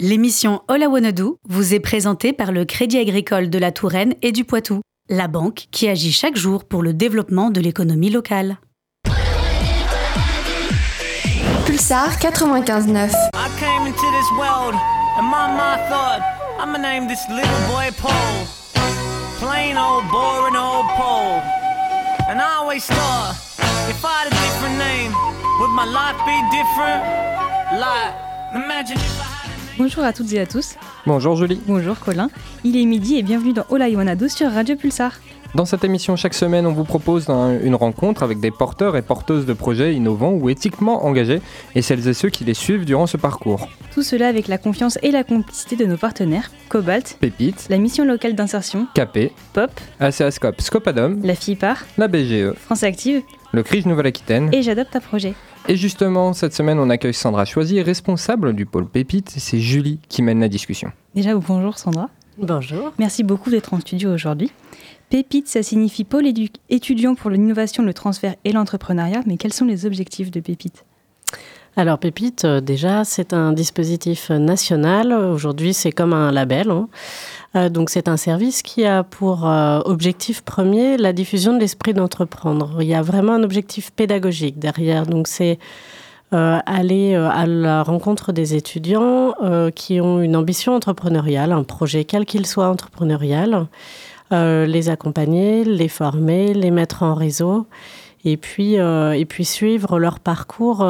L'émission All I Wanna Do vous est présentée par le Crédit Agricole de la Touraine et du Poitou, la banque qui agit chaque jour pour le développement de l'économie locale. Pulsar 95.9. I came into this world and my mind thought I'ma name this little boy Paul. Plain old boring old Paul. And I always thought if I had a different name, would my life be different? Like, imagine if I. Bonjour à toutes et à tous. Bonjour Julie. Bonjour Colin. Il est midi et bienvenue dans All I Wanna Do sur Radio Pulsar. Dans cette émission, chaque semaine, on vous propose un- une rencontre avec des porteurs et porteuses de projets innovants ou éthiquement engagés et celles et ceux qui les suivent durant ce parcours. Tout cela avec la confiance et la complicité de nos partenaires Cobalt, Pépite, la mission locale d'insertion, Capé, Pop, ACA Scope, Scopadom, la FIPAR, la BGE, France Active le CRIJ Nouvelle-Aquitaine. et J'adopte à projet. Et justement, cette semaine, on accueille Sandra Choisy, responsable du pôle Pépite. C'est Julie qui mène la discussion. Déjà, bonjour Sandra. Bonjour. Merci beaucoup d'être en studio aujourd'hui. Pépite, ça signifie pôle étudiant pour l'innovation, le transfert et l'entrepreneuriat. Mais quels sont les objectifs de Pépite? Alors Pépite, euh, déjà, c'est un dispositif national. Aujourd'hui, c'est comme un label. hein. Euh, donc c'est un service qui a pour euh, objectif premier la diffusion de l'esprit d'entreprendre. Il y a vraiment un objectif pédagogique derrière. Donc c'est euh, aller à la rencontre des étudiants qui ont une ambition entrepreneuriale, un projet quel qu'il soit entrepreneurial, les accompagner, les former, les mettre en réseau et puis, et puis suivre leur parcours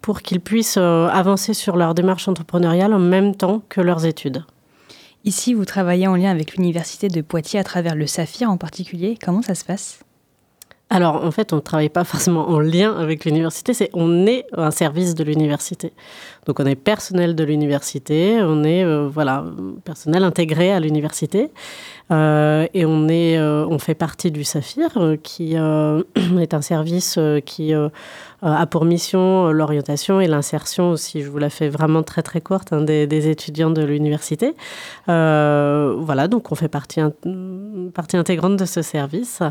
pour qu'ils puissent avancer sur leur démarche entrepreneuriale en même temps que leurs études. Ici, vous travaillez en lien avec l'université de Poitiers à travers le Saphir en particulier. Comment ça se passe? Alors, en fait, on ne travaille pas forcément en lien avec l'université, c'est on est un service de l'université. Donc, on est personnel de l'université, on est euh, voilà personnel intégré à l'université, Euh, et on est, euh, on fait partie du Saphir, qui est un service qui a pour mission euh, l'orientation et l'insertion aussi. Je vous la fais vraiment très très courte hein, des, étudiants de l'université. Euh, voilà, donc on fait partie, in- partie intégrante de ce service.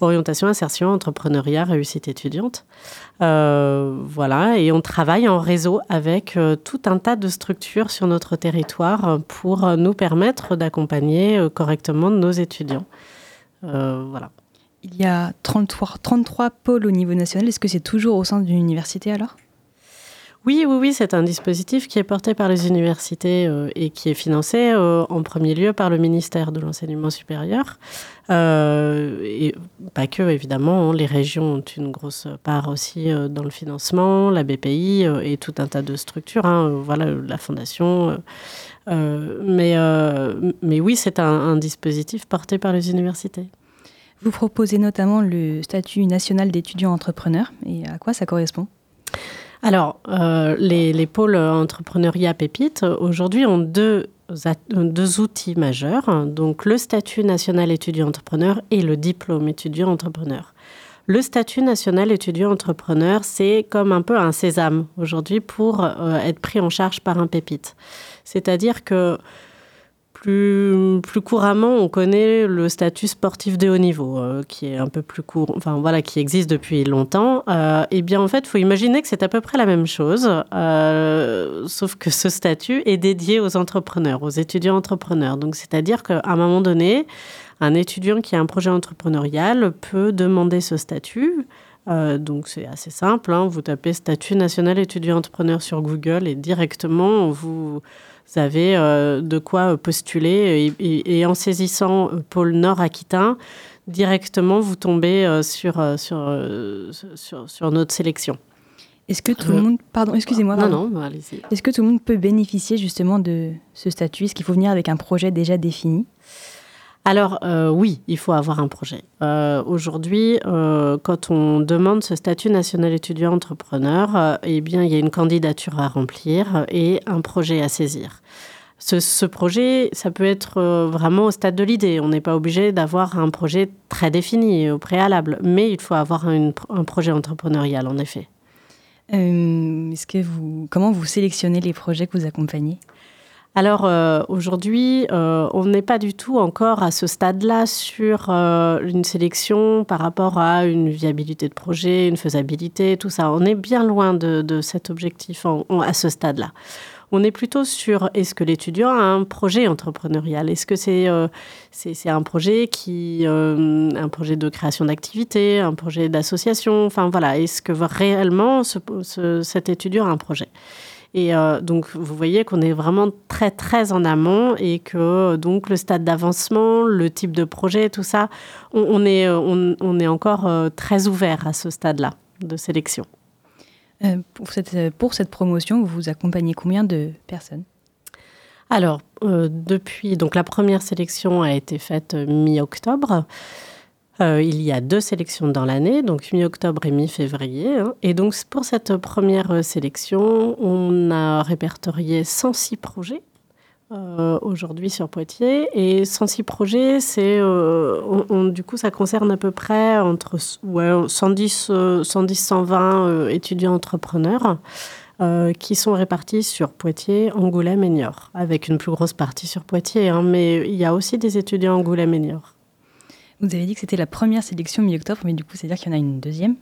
Orientation, insertion, entrepreneuriat, réussite étudiante. Euh, voilà, et on travaille en réseau avec euh, tout un tas de structures sur notre territoire euh, pour euh, nous permettre d'accompagner euh, correctement nos étudiants. Euh, voilà. Il y a 33, 33 pôles au niveau national. Est-ce que c'est toujours au sein d'une université alors? Oui, oui, oui, c'est un dispositif qui est porté par les universités euh, et qui est financé euh, en premier lieu par le ministère de l'Enseignement supérieur. Euh, et pas que, évidemment, hein, les régions ont une grosse part aussi dans le financement, la BPI et tout un tas de structures, hein, voilà, la fondation. mais, oui, c'est un dispositif porté par les universités. Vous proposez notamment le statut national d'étudiant entrepreneur. Et à quoi ça correspond? Alors, euh, les, les pôles entrepreneuriat pépites, euh, aujourd'hui, ont deux, deux outils majeurs. Donc, le statut national étudiant-entrepreneur et le diplôme étudiant-entrepreneur. Le statut national étudiant-entrepreneur, c'est comme un peu un sésame aujourd'hui pour euh, être pris en charge par un pépite. C'est-à-dire que plus, couramment, on connaît le statut sportif de haut niveau, euh, qui est un peu plus court, enfin voilà, qui existe depuis longtemps. Euh, eh bien, en fait, faut imaginer que c'est à peu près la même chose, euh, sauf que ce statut est dédié aux entrepreneurs, aux étudiants entrepreneurs. Donc, c'est-à-dire qu'à un moment donné, un étudiant qui a un projet entrepreneurial peut demander ce statut. Euh, donc c'est assez simple, hein. vous tapez statut national étudiant entrepreneur sur Google et directement vous avez euh, de quoi postuler et, et- et en saisissant euh, pôle Nord Aquitain, directement vous tombez euh, sur, euh, sur, euh, sur, sur notre sélection. Est-ce que tout le monde... Pardon, excusez-moi. Non, non, allez-y. Est-ce que tout le monde peut bénéficier justement de ce statut? Est-ce qu'il faut venir avec un projet déjà défini? Alors euh, oui, il faut avoir un projet. Euh, Aujourd'hui, euh, quand on demande ce statut national étudiant entrepreneur, eh bien, il y a une candidature à remplir et un projet à saisir. Ce, projet, ça peut être vraiment au stade de l'idée. On n'est pas obligé d'avoir un projet très défini au préalable, mais il faut avoir un projet entrepreneurial, en effet. Comment vous sélectionnez les projets que vous accompagnez? Alors euh, aujourd'hui, euh, on n'est pas du tout encore à ce stade-là sur euh, une sélection par rapport à une viabilité de projet, une faisabilité, tout ça. On est bien loin de, de cet objectif à ce stade-là. On est plutôt sur est-ce que l'étudiant a un projet entrepreneurial? Est-ce que c'est c'est un projet qui un projet de création d'activité, un projet d'association? Enfin voilà, est-ce que réellement cet étudiant a un projet? Et euh, donc, vous voyez qu'on est vraiment très, très en amont et que donc le stade d'avancement, le type de projet, tout ça, on, est, on, est encore euh, très ouvert à ce stade-là de sélection. Euh, pour, cette, pour cette promotion, vous accompagnez combien de personnes? Alors, depuis, donc la première sélection a été faite mi-octobre. Euh, il y a deux sélections dans l'année, donc mi-octobre et mi-février. Hein. Et donc pour cette première euh, sélection, on a répertorié 106 projets. Euh, aujourd'hui sur Poitiers et 106 projets, c'est du coup ça concerne à peu près entre 110 110 120 étudiants entrepreneurs qui sont répartis sur Poitiers, Angoulême et Niort, avec une plus grosse partie sur Poitiers, hein, mais il y a aussi des étudiants Angoulême et Niort. Vous avez dit que c'était la première sélection mi-octobre, mais du coup, c'est-à-dire qu'il y en a une deuxième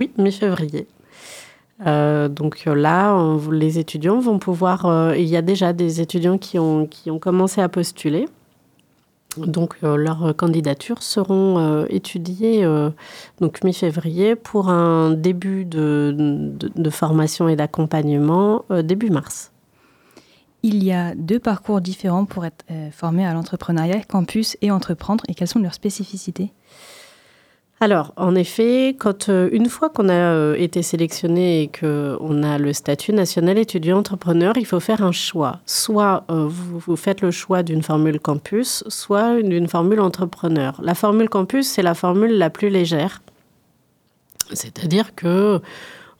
Oui, mi-février. Euh, donc euh, là, les étudiants vont pouvoir. Euh, il y a déjà des étudiants qui ont, qui ont commencé à postuler. Donc leurs candidatures seront étudiées mi-février pour un début de, de formation et d'accompagnement début mars. Il y a deux parcours différents pour être euh, formé à l'entrepreneuriat, campus et entreprendre, et quelles sont leurs spécificités? Alors, en effet, quand euh, une fois qu'on a euh, été sélectionné et qu'on a le statut national étudiant entrepreneur, il faut faire un choix. Soit vous, vous, faites le choix d'une formule campus, soit d'une formule entrepreneur. La formule campus, c'est la formule la plus légère. C'est-à-dire que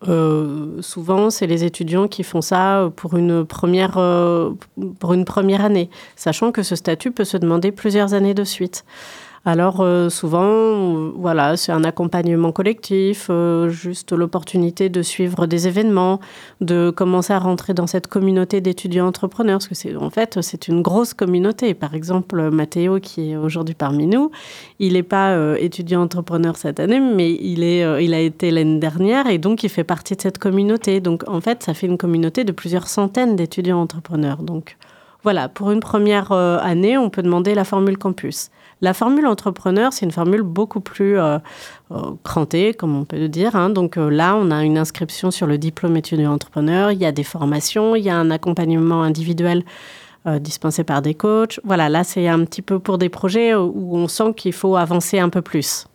euh, souvent, c'est les étudiants qui font ça pour une, première, euh, pour une première année, sachant que ce statut peut se demander plusieurs années de suite. Alors euh, souvent, voilà, c'est un accompagnement collectif, euh, juste l'opportunité de suivre des événements, de commencer à rentrer dans cette communauté d'étudiants entrepreneurs, parce que c'est en fait c'est une grosse communauté. Par exemple, Mathéo qui est aujourd'hui parmi nous, il n'est pas euh, étudiant entrepreneur cette année, mais il est, il a été l'année dernière et donc il fait partie de cette communauté. Donc en fait, ça fait une communauté de plusieurs centaines d'étudiants entrepreneurs. Donc voilà, pour une première année, on peut demander la formule campus. La formule entrepreneur, c'est une formule beaucoup plus euh, euh, crantée, comme on peut le dire. Hein. Donc euh, là, on a une inscription sur le diplôme étudiant entrepreneur, il y a des formations, il y a un accompagnement individuel dispensé par des coachs. Voilà, là, c'est un petit peu pour des projets où on sent qu'il faut avancer un peu plus.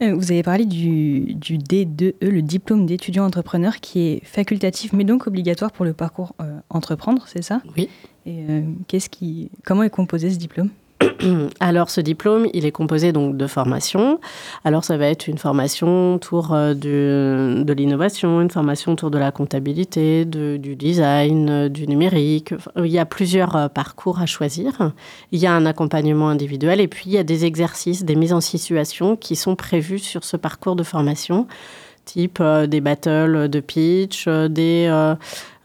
Vous avez parlé du, D2E, le diplôme d'étudiant entrepreneur, qui est facultatif mais donc obligatoire pour le parcours entreprendre, c'est ça? Oui. Et qui, comment est composé ce diplôme Alors, ce diplôme, il est composé donc de formations. Alors, ça va être une formation autour euh, de l'innovation, une formation autour de la comptabilité, du design, euh, du numérique. Il y a plusieurs euh, parcours à choisir. Il y a un accompagnement individuel et puis il y a des exercices, des mises en situation qui sont prévus sur ce parcours de formation type des battles de pitch, des,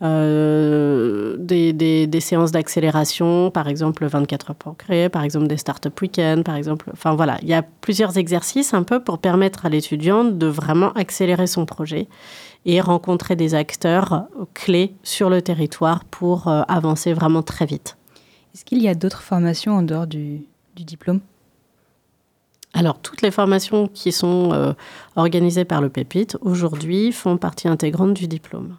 euh, des, des, séances d'accélération, par exemple 24 heures pour créer, par exemple des start-up week-ends, par exemple. Enfin voilà, il y a plusieurs exercices un peu pour permettre à l'étudiant de vraiment accélérer son projet et rencontrer des acteurs clés sur le territoire pour euh, avancer vraiment très vite. Est-ce qu'il y a d'autres formations en dehors du, du diplôme? Alors, toutes les formations qui sont euh, organisées par le PEPIT aujourd'hui font partie intégrante du diplôme.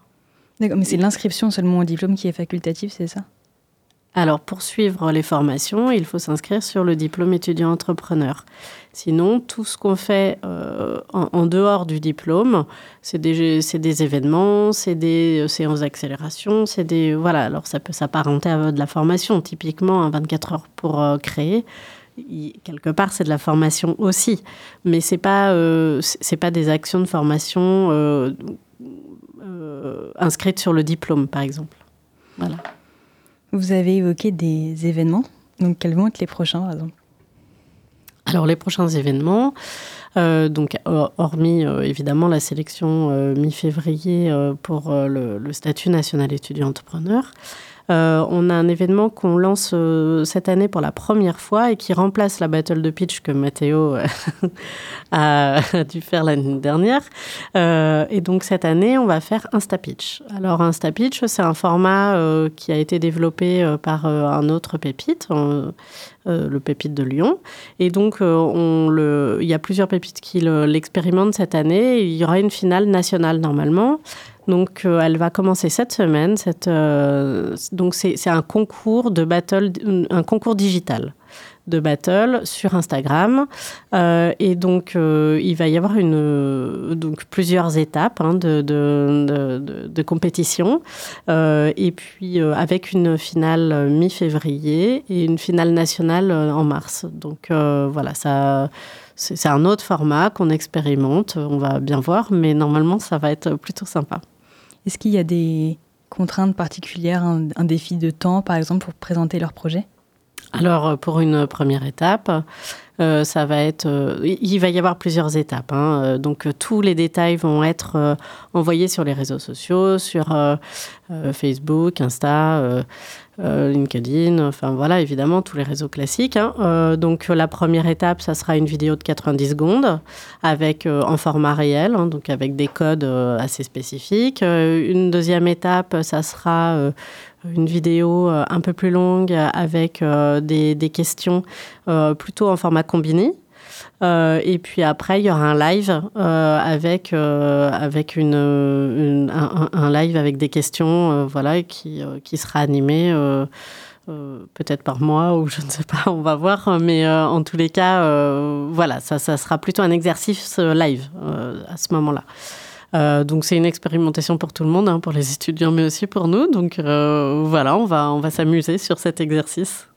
D'accord, mais c'est l'inscription seulement au diplôme qui est facultative, c'est ça? Alors, pour suivre les formations, il faut s'inscrire sur le diplôme étudiant entrepreneur. Sinon, tout ce qu'on fait euh, en, dehors du diplôme, c'est des, des, événements, c'est des euh, séances d'accélération, c'est des... Voilà, alors ça peut s'apparenter à de la formation. Typiquement, un 24 heures pour euh, créer, quelque part, c'est de la formation aussi. Mais ce n'est pas, c'est pas des actions de formation euh, inscrite sur le diplôme, par exemple. Voilà. Vous avez évoqué des événements. Donc, quels vont être les prochains, par exemple? Alors les prochains événements, euh, donc hormis euh, évidemment la sélection mi-février pour le, statut national étudiant entrepreneur, Euh, on a un événement qu'on lance euh, cette année pour la première fois et qui remplace la battle de pitch que Mathéo a dû faire l'année dernière. et donc cette année, on va faire Instapitch. Alors Instapitch, c'est un format qui a été développé par un autre pépite. le pépite de Lyon. Et donc, il y a plusieurs pépites qui l'expérimentent cette année. Il y aura une finale nationale normalement. Donc, euh, elle va commencer cette semaine. Euh, donc, c'est un concours de battle, un concours digital de battle sur Instagram. Euh, et donc, il va y avoir une, donc, plusieurs étapes hein, de, compétition. et puis, avec une finale mi-février et une finale nationale en mars. Donc, voilà, c'est un autre format qu'on expérimente, on va bien voir, mais normalement ça va être plutôt sympa. Est-ce qu'il y a des contraintes particulières, un, défi de temps par exemple pour présenter leur projet? Alors, euh, pour une première étape, euh, ça va être. Euh, il va y avoir plusieurs étapes. Hein. donc, tous les détails vont être envoyés sur les réseaux sociaux, sur Facebook, Insta, euh, LinkedIn, enfin voilà, évidemment, tous les réseaux classiques. Hein. Euh, donc la première étape, ça sera une vidéo de 90 secondes avec, euh, en format réel, hein, donc avec des codes assez spécifiques. une deuxième étape, ça sera une vidéo un peu plus longue avec des, questions plutôt en format combiné. Euh, et puis après, il y aura un live euh, avec, euh, avec une, un, live avec des questions voilà, qui, qui sera animé. peut-être par moi ou je ne sais pas, on va voir. Mais en tous les cas, voilà, ça, ça, sera plutôt un exercice live à ce moment-là. donc c'est une expérimentation pour tout le monde, hein, pour les étudiants, mais aussi pour nous. Donc voilà, on va, on va s'amuser sur cet exercice.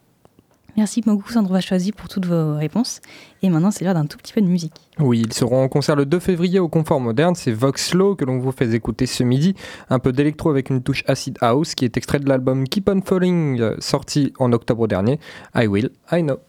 Merci beaucoup Sandro Choisi pour toutes vos réponses. Et maintenant, c'est l'heure d'un tout petit peu de musique. Oui, ils seront en concert le 2 février au Confort Moderne. C'est Vox Slow que l'on vous fait écouter ce midi. Un peu d'électro avec une touche acid house qui est extrait de l'album Keep on Falling euh, sorti en octobre dernier. I Will, I Know.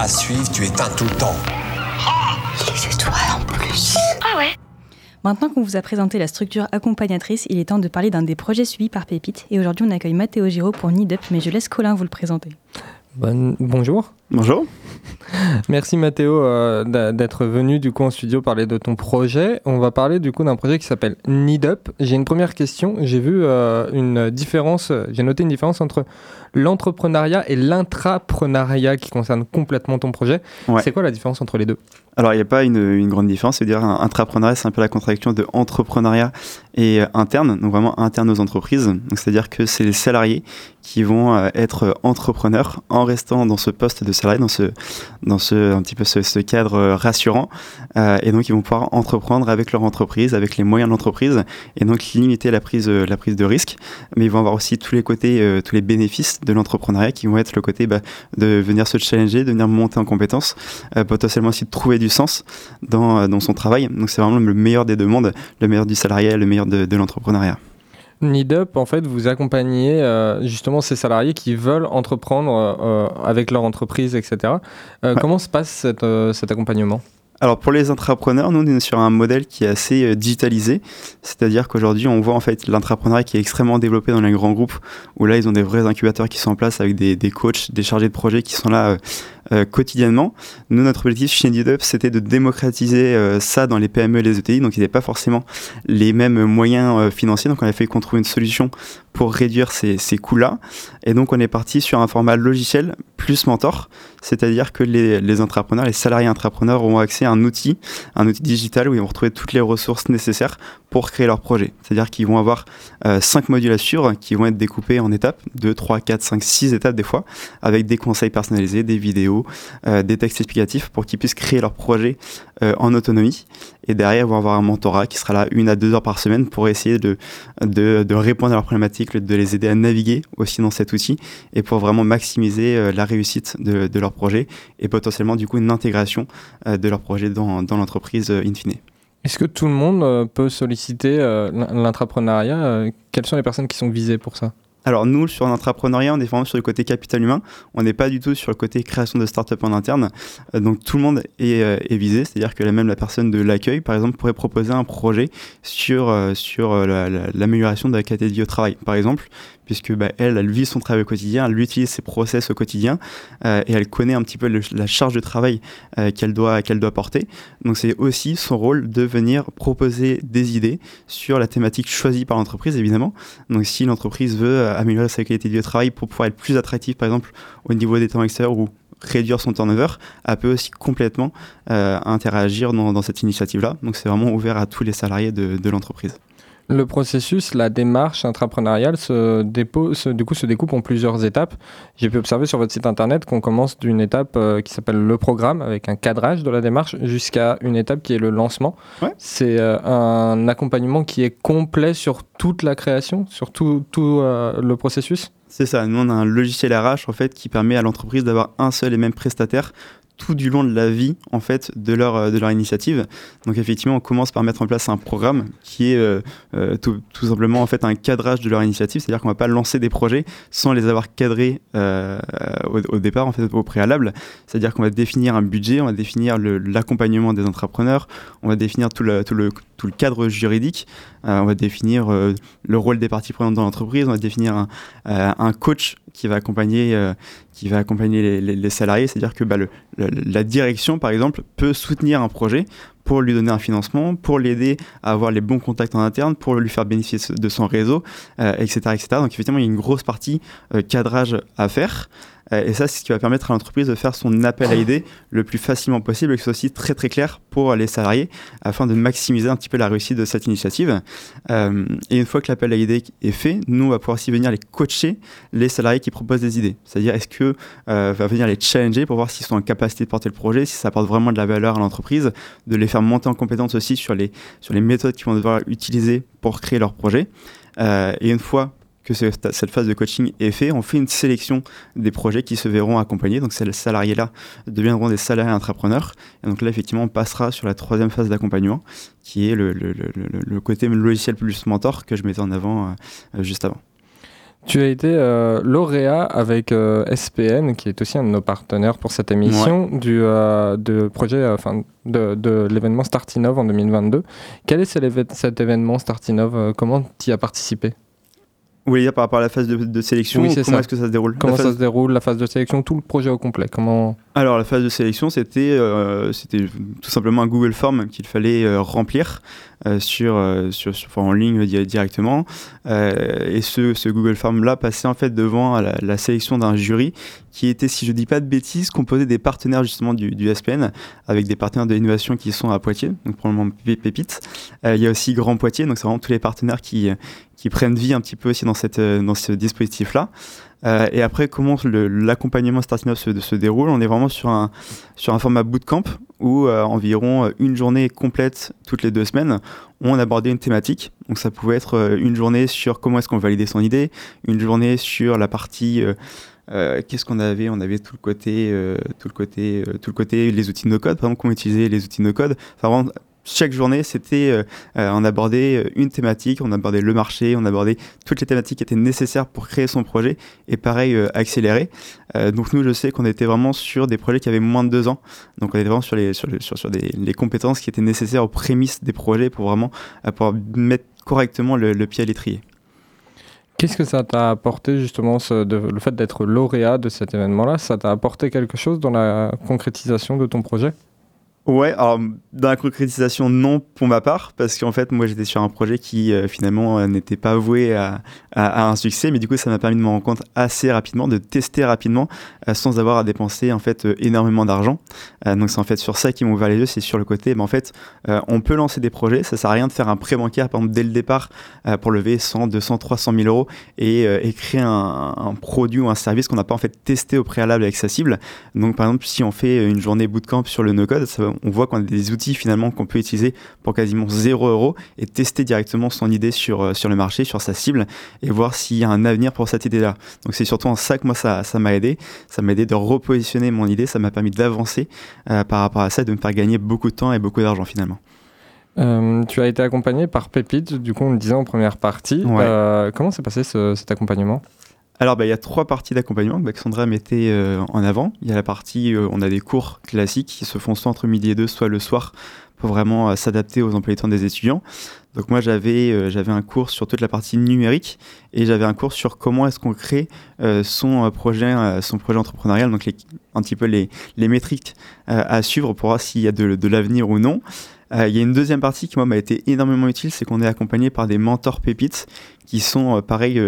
Pas à suivre, tu éteins tout le temps. Les étoiles en plus. Ah ouais Maintenant qu'on vous a présenté la structure accompagnatrice, il est temps de parler d'un des projets suivis par Pépite. Et aujourd'hui, on accueille Mathéo Giraud pour Up, mais je laisse Colin vous le présenter. Bon- bonjour. Bonjour. Merci Mathéo euh, d'être venu du coup en studio parler de ton projet. On va parler du coup d'un projet qui s'appelle Need Up. J'ai une première question. J'ai vu euh, une différence, j'ai noté une différence entre l'entrepreneuriat et l'intrapreneuriat qui concerne complètement ton projet. Ouais. C'est quoi la différence entre les deux? Alors, il n'y a pas une, une grande différence. C'est-à-dire, un intrapreneuriat, c'est un peu la contradiction de entrepreneuriat et euh, interne, donc vraiment interne aux entreprises. Donc, c'est-à-dire que c'est les salariés qui vont être entrepreneurs en restant dans ce poste de salarié, dans ce, dans ce, un petit peu ce, cadre euh, rassurant. Euh, et donc, ils vont pouvoir entreprendre avec leur entreprise, avec les moyens de l'entreprise, et donc limiter la prise, euh, la prise de risque. Mais ils vont avoir aussi tous les côtés, tous les bénéfices de l'entrepreneuriat qui vont être le côté bah, de venir se challenger, de venir monter en compétences, potentiellement aussi de trouver du sens dans, dans son travail. Donc c'est vraiment le meilleur des deux mondes, le meilleur du salarié, le meilleur de, de l'entrepreneuriat. Need Up, en fait, vous accompagnez euh, justement ces salariés qui veulent entreprendre euh, avec leur entreprise, etc. Euh, Ouais. Comment se passe cet, cet accompagnement? Alors pour les intrapreneurs, nous on est sur un modèle qui est assez digitalisé, c'est-à-dire qu'aujourd'hui on voit en fait l'intrapreneuriat qui est extrêmement développé dans les grands groupes, où là ils ont des vrais incubateurs qui sont en place avec des, des coachs, des chargés de projet qui sont là euh, quotidiennement. Nous notre objectif chez NeedUp c'était de démocratiser euh, ça dans les PME et les ETI, donc il n'y avait pas forcément les mêmes moyens euh, financiers, donc on a fait qu'on trouve une solution pour réduire ces, ces coûts-là, et donc on est parti sur un format logiciel plus mentor, c'est-à-dire que les, entrepreneurs, les salariés entrepreneurs auront accès à un outil, un outil digital où ils vont retrouver toutes les ressources nécessaires pour créer leur projet. C'est-à-dire qu'ils vont avoir euh, cinq modules à suivre qui vont être découpés en étapes, 2, 3, 4, 5, 6 étapes des fois, avec des conseils personnalisés, des vidéos, euh, des textes explicatifs pour qu'ils puissent créer leur projet euh, en autonomie. Et derrière, ils vont avoir un mentorat qui sera là une à deux heures par semaine pour essayer de, de, répondre à leurs problématiques, de les aider à naviguer aussi dans cet outil et pour vraiment maximiser euh, la réussite de, de leur projet et potentiellement du coup une intégration euh, de leur projet dans, dans l'entreprise euh, in fine. Est-ce que tout le monde peut solliciter l'in- l'intrapreneuriat Quelles sont les personnes qui sont visées pour ça? Alors nous, sur l'entrepreneuriat, on est vraiment sur le côté capital humain. On n'est pas du tout sur le côté création de start-up en interne. Euh, donc tout le monde est, euh, visé. C'est-à-dire que même la personne de l'accueil, par exemple, pourrait proposer un projet sur, euh, l'amélioration de la qualité de vie au travail, par exemple, puisque bah, elle, vit son travail au quotidien, elle utilise ses process au quotidien euh, et elle connaît un petit peu la charge de travail euh, qu'elle doit, qu'elle doit porter. Donc c'est aussi son rôle de venir proposer des idées sur la thématique choisie par l'entreprise, évidemment. Donc si l'entreprise veut euh, améliorer sa qualité de vie au travail pour pouvoir être plus attractive, par exemple, au niveau des temps extérieurs ou réduire son turnover, elle peut aussi complètement interagir dans, cette initiative-là. Donc c'est vraiment ouvert à tous les salariés de l'entreprise. Le processus, la démarche intrapreneuriale se, dépose, se- du coup, se découpe en plusieurs étapes. J'ai pu observer sur votre site internet qu'on commence d'une étape euh, qui s'appelle le programme, avec un cadrage de la démarche, jusqu'à une étape qui est le lancement. Ouais. C'est euh, un accompagnement qui est complet sur toute la création, sur tout, tout, euh, le processus? C'est ça, nous on a un logiciel RH en fait qui permet à l'entreprise d'avoir un seul et même prestataire tout du long de la vie en fait de leur, euh, de leur initiative. Donc effectivement, on commence par mettre en place un programme qui est euh, euh, tout, simplement en fait un cadrage de leur initiative, c'est-à-dire qu'on va pas lancer des projets sans les avoir cadrés au, au départ en fait au préalable. C'est-à-dire qu'on va définir un budget, on va définir l'accompagnement des entrepreneurs, on va définir tout le, tout le, tout le cadre juridique, on va définir le rôle des parties prenantes dans l'entreprise, on va définir un, un coach qui va accompagner, qui va accompagner les, salariés. C'est-à-dire que bah, la direction, par exemple, peut soutenir un projet pour lui donner un financement, pour l'aider à avoir les bons contacts en interne, pour lui faire bénéficier de son réseau, euh, etc., etc. Donc effectivement, il y a une grosse partie euh, cadrage à faire. Euh, et ça, c'est ce qui va permettre à l'entreprise de faire son appel à idées le plus facilement possible et que ce soit aussi très très clair pour les salariés afin de maximiser un petit peu la réussite de cette initiative. Euh, et une fois que l'appel à idées est fait, nous, on va pouvoir aussi venir les coacher les salariés qui proposent des idées. C'est-à-dire, est-ce que euh, va venir les challenger pour voir s'ils sont en capacité de porter le projet, si ça apporte vraiment de la valeur à l'entreprise, de les faire monter en compétence aussi sur les, sur les méthodes qu'ils vont devoir utiliser pour créer leur projet. Et une fois que ce- cette phase de coaching est faite, on fait une sélection des projets qui se verront accompagnés. Donc ces salariés-là deviendront des salariés entrepreneurs. Et donc là, effectivement, on passera sur la troisième phase d'accompagnement, qui est le, le- le- le- le côté logiciel plus mentor que je mettais en avant euh, juste avant. Tu as été euh, lauréat avec euh, SPN, qui est aussi un de nos partenaires pour cette émission, du euh, de projet, enfin de, de l'événement Startinov en 2022. Quel est cet, cet événement Startinov Comment tu y as participé? Vous voulez dire par rapport à la phase de, de sélection Oui, c'est Comment ça. est-ce que ça se déroule? Comment ça se déroule, la phase de sélection, tout le projet au complet Comment Alors la phase de sélection, c'était euh, c'était tout simplement un Google Form qu'il fallait euh, remplir euh, sur, sur, en ligne di- directement. Et ce, Google Form là passait en fait devant la, sélection d'un jury qui était, si je dis pas de bêtises, composé des partenaires justement du, SPN, avec des partenaires de l'innovation qui sont à Poitiers, donc probablement Pé- Pépite. Il y a aussi Grand Poitiers, donc c'est vraiment tous les partenaires qui, qui prennent vie un petit peu aussi dans, cette, dans ce dispositif là. Euh, et après, comment l'accompagnement Starting Up se, déroule On est vraiment sur un, sur un format bootcamp où euh, environ euh, une journée complète toutes les deux semaines, on abordait une thématique. Donc ça pouvait être une journée sur comment est-ce qu'on validait son idée, une journée sur la partie qu'est-ce qu'on avait On avait tout le côté, tout le côté, tout le côté les outils no code. Par exemple, comment utiliser les outils no code. Enfin, vraiment, chaque journée, c'était, euh, euh, on abordait une thématique, on abordait le marché, on abordait toutes les thématiques qui étaient nécessaires pour créer son projet et pareil, euh, accélérer. Euh, donc nous, je sais qu'on était vraiment sur des projets qui avaient moins de deux ans. Donc on était vraiment sur les, sur, sur, sur les compétences qui étaient nécessaires aux prémices des projets pour vraiment euh, pouvoir mettre correctement le, pied à l'étrier. Qu'est-ce que ça t'a apporté justement, le fait d'être lauréat de cet événement-là? Ça t'a apporté quelque chose dans la concrétisation de ton projet? Ouais, alors dans la concrétisation, non pour ma part, parce qu'en fait, moi j'étais sur un projet qui euh, finalement euh, n'était pas voué à, à- un succès, mais du coup, ça m'a permis de me rendre compte assez rapidement, de tester rapidement, euh, sans avoir à dépenser en fait énormément d'argent. Donc c'est en fait sur ça qui m'ont ouvert les yeux, c'est sur le côté, ben, en fait, on peut lancer des projets, ça sert à rien de faire un prêt bancaire, par exemple, dès le départ, pour lever 100, 200, 300 000 euros et, et créer un, un produit ou un service qu'on n'a pas en fait testé au préalable avec sa cible. Donc par exemple, si on fait une journée bootcamp sur le no-code, ça va- on voit qu'on a des outils finalement qu'on peut utiliser pour quasiment 0 euros et tester directement son idée sur, euh, sur le marché, sur sa cible et voir s'il y a un avenir pour cette idée-là. Donc c'est surtout en ça que moi ça ça m'a aidé. Ça m'a aidé de repositionner mon idée, ça m'a permis d'avancer euh, par rapport à ça et de me faire gagner beaucoup de temps et beaucoup d'argent finalement. Euh, tu as été accompagné par Pépite, du coup on le disait en première partie. Ouais. Euh, comment s'est passé ce- cet accompagnement? Alors, bah, il y a trois parties d'accompagnement que Alexandra mettait euh, en avant. Il y a la partie, euh, on a des cours classiques qui se font soit entre midi et deux, soit le soir, pour vraiment euh, s'adapter aux emplois du temps des étudiants. Donc moi, j'avais euh, j'avais un cours sur toute la partie numérique et j'avais un cours sur comment est-ce qu'on crée euh, son euh, projet euh, son projet entrepreneurial, donc les, un petit peu les, les métriques euh, à suivre pour voir s'il y a de, de l'avenir ou non. Il y a une deuxième partie qui moi m'a été énormément utile, c'est qu'on est accompagné par des mentors pépites qui sont pareil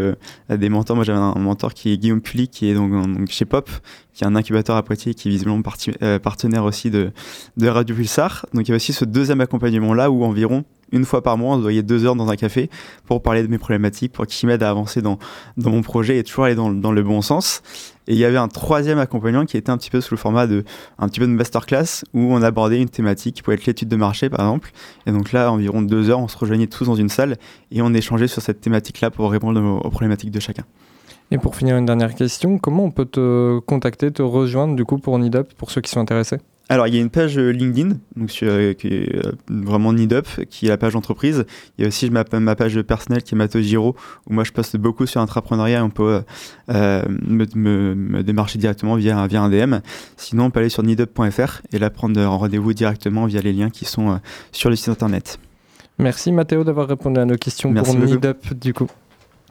des mentors. Moi j'avais un mentor qui est Guillaume Pully qui est donc, donc chez Pop, qui est un incubateur à Poitiers, qui est visiblement parti- partenaire aussi de, de Radio Pulsar. Donc il y a aussi ce deuxième accompagnement là où environ une fois par mois, on se voyait deux heures dans un café pour parler de mes problématiques, pour qu'ils m'aident à avancer dans, mon projet et toujours aller dans, le bon sens. Et il y avait un troisième accompagnement qui était un petit peu sous le format de un petit peu de masterclass où on abordait une thématique qui pouvait être l'étude de marché par exemple. Et donc là, environ deux heures, on se rejoignait tous dans une salle et on échangeait sur cette thématique-là pour répondre aux, problématiques de chacun. Et pour finir, une dernière question, comment on peut te contacter, te rejoindre du coup pour Nidup, pour ceux qui sont intéressés? Alors, il y a une page euh, LinkedIn, donc sur, euh, qui est euh, vraiment NeedUp, qui est la page entreprise. Il y a aussi ma, ma page personnelle qui est Mato Giro, où moi je poste beaucoup sur l'entrepreneuriat et on peut euh, me, me- me démarcher directement via, via un DM. Sinon, on peut aller sur needup.fr et là prendre un rendez-vous directement via les liens qui sont euh, sur le site internet. Merci Mathéo d'avoir répondu à nos questions Merci pour beaucoup. Nidup du coup.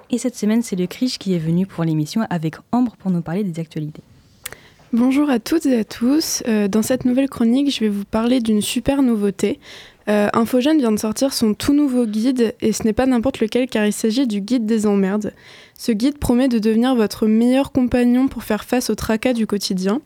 Et cette semaine, c'est le Crich qui est venu pour l'émission avec Ambre pour nous parler des actualités. Bonjour à toutes et à tous. Euh, dans cette nouvelle chronique, je vais vous parler d'une super nouveauté. Euh, Infogène vient de sortir son tout nouveau guide et ce n'est pas n'importe lequel car il s'agit du guide des emmerdes. Ce guide promet de devenir votre meilleur compagnon pour faire face au tracas du quotidien.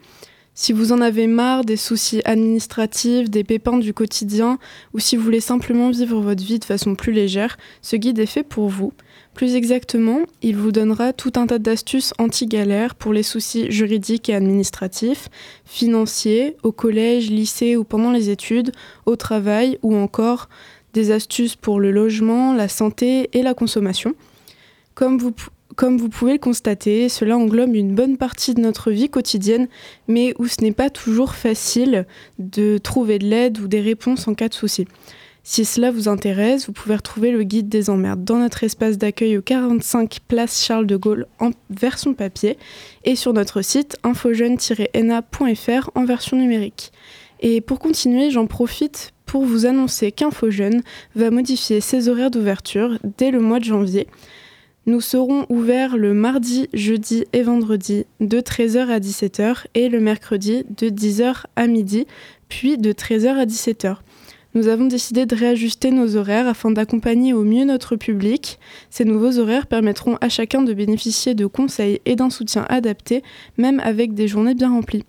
Si vous en avez marre des soucis administratifs, des pépins du quotidien, ou si vous voulez simplement vivre votre vie de façon plus légère, ce guide est fait pour vous. Plus exactement, il vous donnera tout un tas d'astuces anti-galères pour les soucis juridiques et administratifs, financiers, au collège, lycée ou pendant les études, au travail ou encore des astuces pour le logement, la santé et la consommation. Comme vous, pou- comme vous pouvez le constater, cela englobe une bonne partie de notre vie quotidienne, mais où ce n'est pas toujours facile de trouver de l'aide ou des réponses en cas de soucis. Si cela vous intéresse, vous pouvez retrouver le guide des emmerdes dans notre espace d'accueil au 45 place Charles de Gaulle en version papier et sur notre site infojeune-na.fr en version numérique. Et pour continuer, j'en profite pour vous annoncer qu'InfoJeune va modifier ses horaires d'ouverture dès le mois de janvier. Nous serons ouverts le mardi, jeudi et vendredi de 13h à 17h et le mercredi de 10h à midi, puis de 13h à 17h. Nous avons décidé de réajuster nos horaires afin d'accompagner au mieux notre public. Ces nouveaux horaires permettront à chacun de bénéficier de conseils et d'un soutien adapté, même avec des journées bien remplies.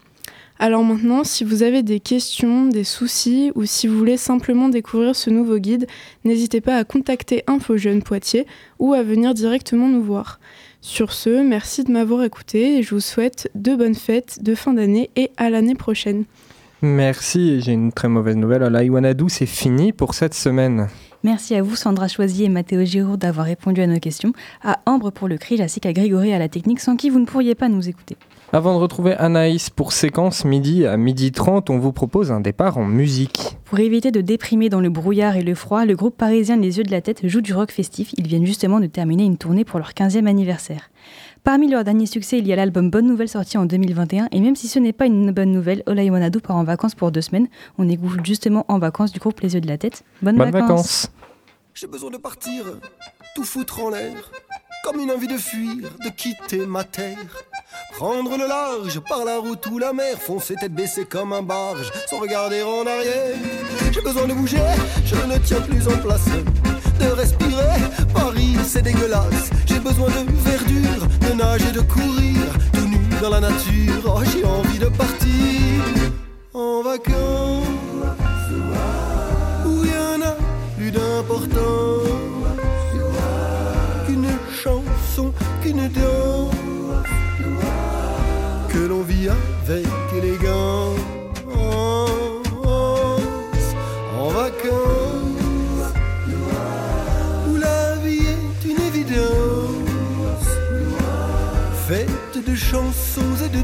Alors maintenant, si vous avez des questions, des soucis ou si vous voulez simplement découvrir ce nouveau guide, n'hésitez pas à contacter Info Jeune Poitiers ou à venir directement nous voir. Sur ce, merci de m'avoir écouté et je vous souhaite de bonnes fêtes de fin d'année et à l'année prochaine. Merci, j'ai une très mauvaise nouvelle. La Iwanadou, c'est fini pour cette semaine. Merci à vous Sandra Choisy et Mathéo Giraud d'avoir répondu à nos questions, à Ambre pour le cri, ainsi qu'à Grégory à la technique sans qui vous ne pourriez pas nous écouter. Avant de retrouver Anaïs pour séquence midi à midi 30, on vous propose un départ en musique. Pour éviter de déprimer dans le brouillard et le froid, le groupe parisien Les Yeux de la Tête joue du rock festif. Ils viennent justement de terminer une tournée pour leur 15e anniversaire. Parmi leurs derniers succès, il y a l'album Bonne Nouvelle sorti en 2021. Et même si ce n'est pas une bonne nouvelle, Olaïwanadou part en vacances pour deux semaines. On écoute justement en vacances du groupe Les Yeux de la Tête. Bonnes, Bonnes vacances. vacances. J'ai besoin de partir, tout foutre en l'air, comme une envie de fuir, de quitter ma terre. Prendre le large par la route ou la mer, foncer tête baissée comme un barge, sans regarder en arrière. J'ai besoin de bouger, je ne tiens plus en place. De respirer, Paris c'est dégueulasse. J'ai besoin de verdure, de nager, de courir, tout nu dans la nature. Oh, j'ai envie de partir. En vacances. Où rien n'a plus d'important qu'une chanson, qu'une danse que l'on vit avec élégance? Chansons et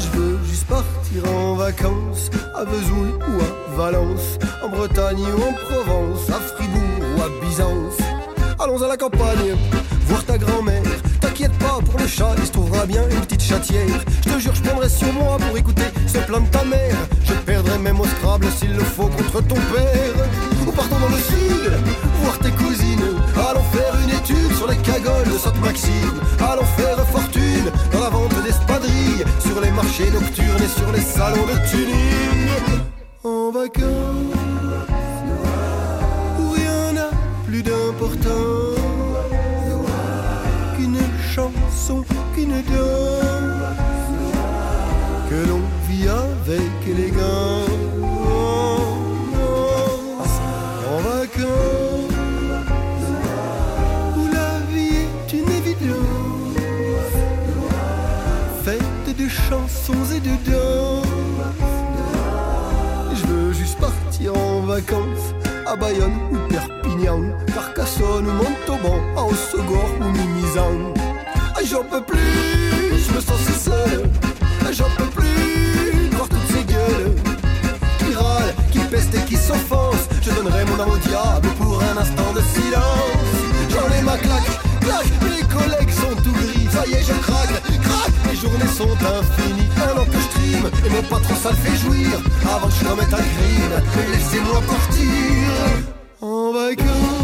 je veux juste partir en vacances à Vesoul ou à Valence en Bretagne ou en Provence à Fribourg ou à Byzance. Allons à la campagne voir ta grand-mère T'inquiète pas pour le chat, il se trouvera bien une petite chatière. Je te jure, je prendrai sur moi pour écouter ce plan de ta mère. Je perdrai même au Scrabble s'il le faut contre ton père. Ou partons dans le sud, voir tes cousines. Allons faire une étude sur les cagoles de Sainte Maxime. Allons faire fortune dans la vente d'espadrilles, sur les marchés nocturnes et sur les salons de tuning. En vacances, où rien n'a plus d'importance chanson, qu'une danse que l'on vit avec élégance en vacances où la vie est une évidence faite de chansons et de danse je veux juste partir en vacances à Bayonne ou Perpignan, Carcassonne ou Montauban, à Osegor ou Mimizan. J'en peux plus, je me sens si seul. J'en peux plus voir toutes ces gueules qui râlent, qui pestent et qui s'offensent. Je donnerai mon âme au diable pour un instant de silence. J'en ai ma claque, claque, mes collègues sont tout gris. Ça y est, je craque, craque, les journées sont infinies. Un an que je trime et mon patron ça le fait jouir. Avant que je commette un crime, laissez-moi partir en vacances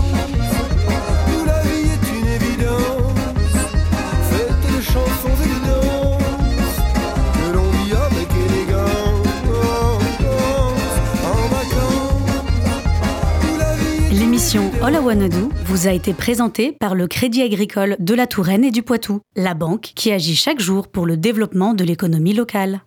All I vous a été présentée par le Crédit Agricole de la Touraine et du Poitou, la banque qui agit chaque jour pour le développement de l'économie locale.